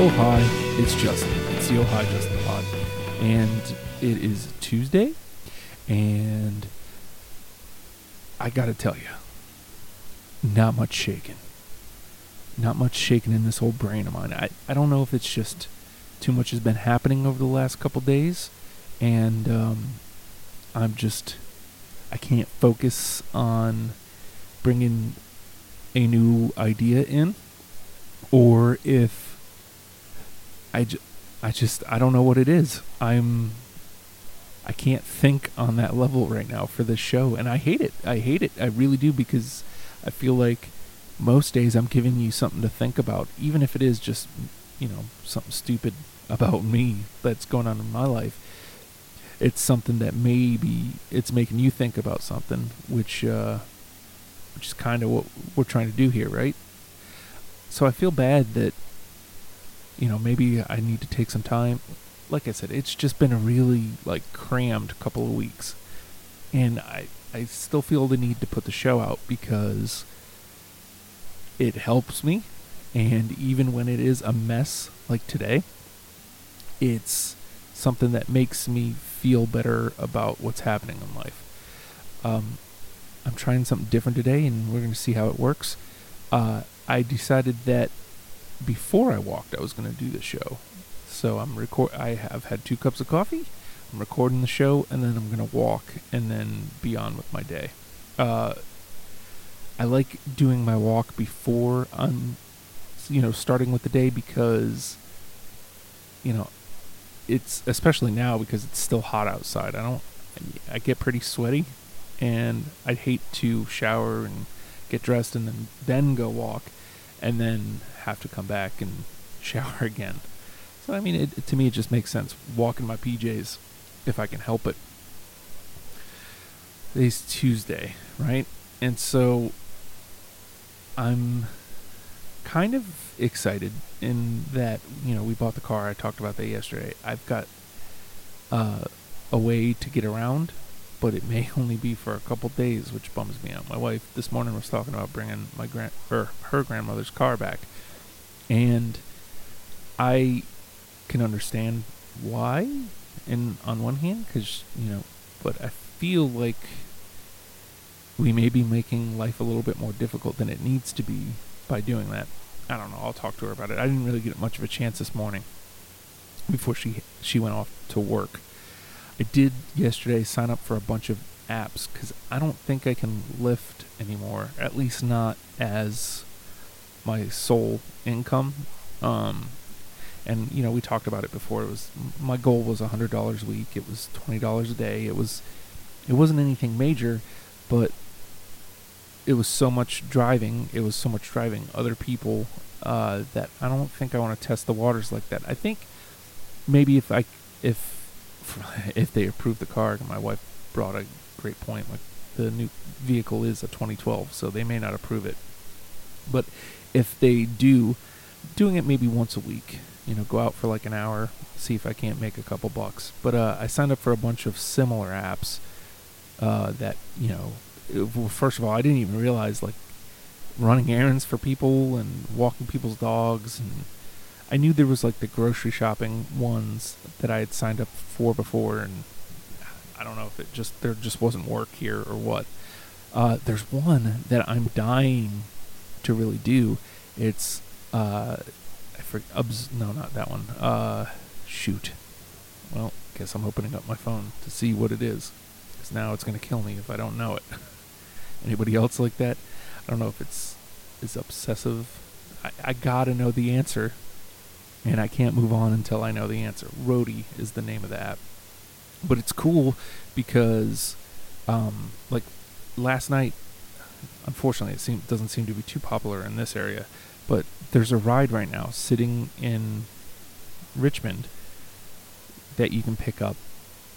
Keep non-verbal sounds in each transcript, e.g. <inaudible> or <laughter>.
Oh hi, it's Justin. It's the Oh hi Justin pod, and it is Tuesday, and I gotta tell you, not much shaking. Not much shaking in this old brain of mine. I I don't know if it's just too much has been happening over the last couple days, and um, I'm just I can't focus on bringing a new idea in, or if I, I just I don't know what it is. I'm I can't think on that level right now for this show and I hate it. I hate it. I really do because I feel like most days I'm giving you something to think about even if it is just you know something stupid <laughs> about me that's going on in my life. It's something that maybe it's making you think about something which uh which is kind of what we're trying to do here, right? So I feel bad that you know, maybe I need to take some time. Like I said, it's just been a really like crammed couple of weeks. And I I still feel the need to put the show out because it helps me and even when it is a mess like today, it's something that makes me feel better about what's happening in life. Um, I'm trying something different today, and we're going to see how it works. Uh, I decided that before I walked, I was going to do the show. So I'm record. I have had two cups of coffee. I'm recording the show, and then I'm going to walk, and then be on with my day. Uh, I like doing my walk before I'm, you know, starting with the day because, you know, it's especially now because it's still hot outside. I don't. I get pretty sweaty, and I'd hate to shower and get dressed and then then go walk, and then have to come back and shower <laughs> again. So I mean, it, to me, it just makes sense. Walk in my PJs if I can help it. Today's Tuesday, right? And so I'm kind of excited in that you know we bought the car. I talked about that yesterday. I've got uh, a way to get around, but it may <laughs> only be for a couple days, which bums me out. My wife this morning was talking about bringing my grand or her grandmother's car back, and I can understand why. And on one hand, because you know, but I feel like we may be making life a little bit more difficult than it needs to be by doing that. I don't know. I'll talk to her about it. I didn't really get much of a chance this morning before she she went off to work. I did yesterday sign up for a bunch of apps because I don't think I can Lyft anymore. At least not as my sole income. Um, and you know we talked about it before. It was my goal was hundred dollars a week. It was twenty dollars a day. It was it wasn't anything major, but it was so much driving. It was so much driving other people uh, that I don't think I want to test the waters like that. I think maybe if I if <laughs> if they approve the car, my wife brought a great point. Like the new vehicle is a 2012, so they may not approve it. But if they do, doing it maybe once a week, you know, go out for like an hour, see if I can't make a couple bucks. But uh, I signed up for a bunch of similar apps uh, that you know well, first of all, I didn't even realize like running errands for people and walking people's dogs and I knew there was like the grocery shopping ones that I had signed up for before and I don't know if it just there just wasn't work here or what. Uh, there's one that I'm dying to really do. It's uh I forget Ubs no not that one. Uh shoot. Well, guess I'm opening up my phone to see what it is. Cuz now it's to kill me if I don't know it. <laughs> Anybody else like that? I don't know if it's is obsessive. I, I gotta know the answer, and I can't move on until I know the answer. Roadie is the name of the app, but it's cool because, um, like last night, unfortunately, it seem, doesn't seem to be too popular in this area, but there's a ride right now sitting in Richmond that you can pick up,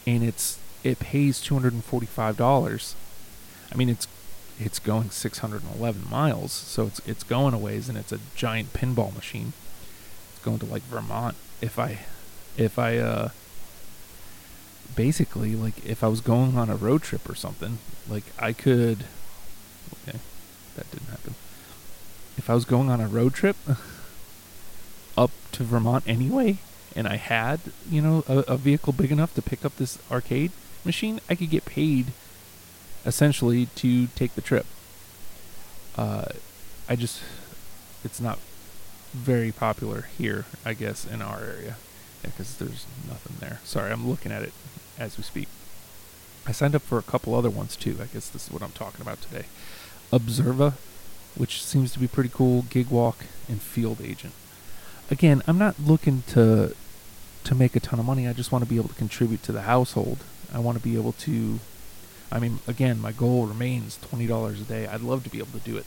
and it's it pays two hundred and forty five dollars. I mean, it's it's going 611 miles, so it's it's going a ways, and it's a giant pinball machine. It's going to like Vermont. If I, if I, uh, basically like if I was going on a road trip or something, like I could. Okay, that didn't happen. If I was going on a road trip, <laughs> up to Vermont anyway, and I had, you know, a, a vehicle big enough to pick up this arcade machine, I could get paid essentially to take the trip. Uh, I just, it's not very popular here, I guess, in our area because there's nothing there. Sorry, I'm looking at it as we speak. I signed up for a couple other ones too. I guess this is what I'm talking about today. Observa, which seems to be pretty cool, Gigwalk, and Field Agent. Again, I'm not looking to to make a ton of money. I just want to be able to contribute to the household. I want to be able to I mean, again, my goal remains $20 a day. I'd love to be able to do it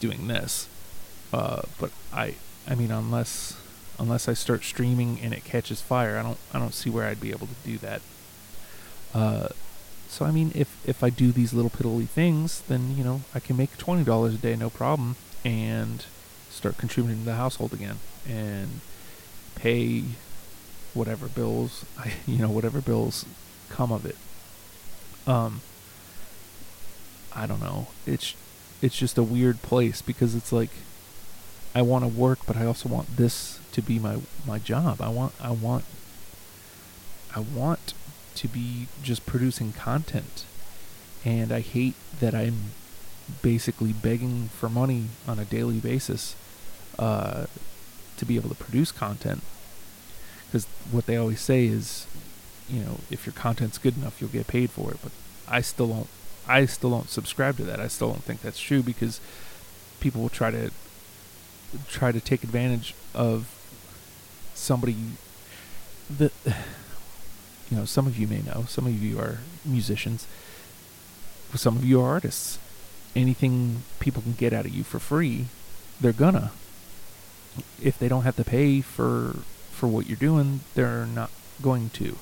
doing this. Uh, but I I mean unless unless I start streaming and it catches fire, I don't I don't see where I'd be able to do that. Uh, so I mean, if if I do these little piddly things, then you know I can make twenty dollars a day, no problem, and start contributing to the household again and pay whatever bills <laughs> I you know whatever bills come of it. Um, I don't know. It's it's just a weird place because it's like I want to work, but I also want this to be my my job. I want I want I want to be just producing content. And I hate that I'm basically begging for money on a daily basis uh, to be able to produce content. Because what they always say is, you know, if your content's good enough, you'll get paid for it. But I still don't. I still don't subscribe to that. I still don't think that's true because people will try to try to take advantage of somebody that you know some of you may know some of you are musicians some of you are artists. Anything people can get out of you for free they're gonna. If they don't have to pay for for what you're doing they're not going to.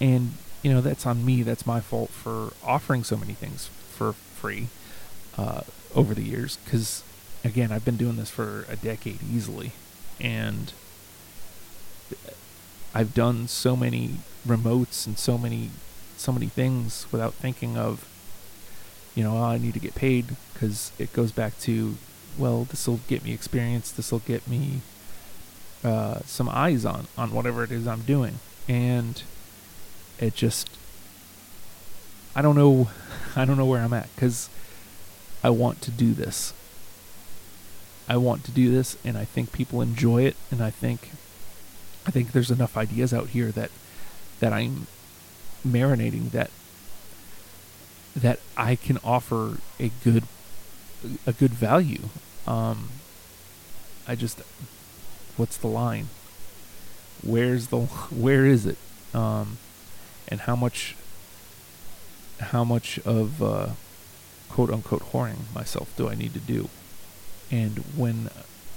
And you know that's on me that's my fault for offering so many things for free uh, over the years because again i've been doing this for a decade easily. And I've done so many remotes and so many so many things without thinking of you know oh, I need to get paid because it goes back to well this will get me experience this will get me uh, some eyes on on whatever it is I'm doing. And it just I don't know <laughs> I don't know where I'm at because I want to do this. I want to do this and I think people enjoy it and I think I think there's enough ideas out here that that I'm marinating that that I can offer a good a good value. Um, I just what's the line? Where's the <laughs> where is it? Um, and how much how much of uh, quote unquote whoring myself do I need to do? And when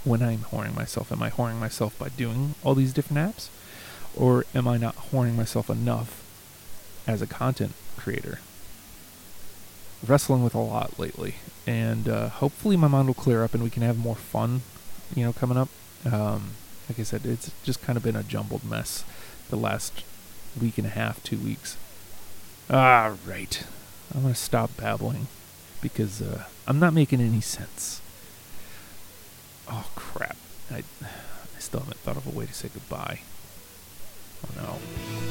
when I'm whoring myself? Am I whoring myself by doing all these different apps? Or am I not whoring myself enough as a content creator? Wrestling with a lot lately, and uh, hopefully my mind will clear up and we can have more fun, you know, coming up. Um, like I said, it's just kind of been a jumbled mess the last week and a half, two weeks. Ah, right. I'm gonna stop babbling because uh, I'm not making any sense. Oh crap! I I still haven't thought of a way to say goodbye. Oh no.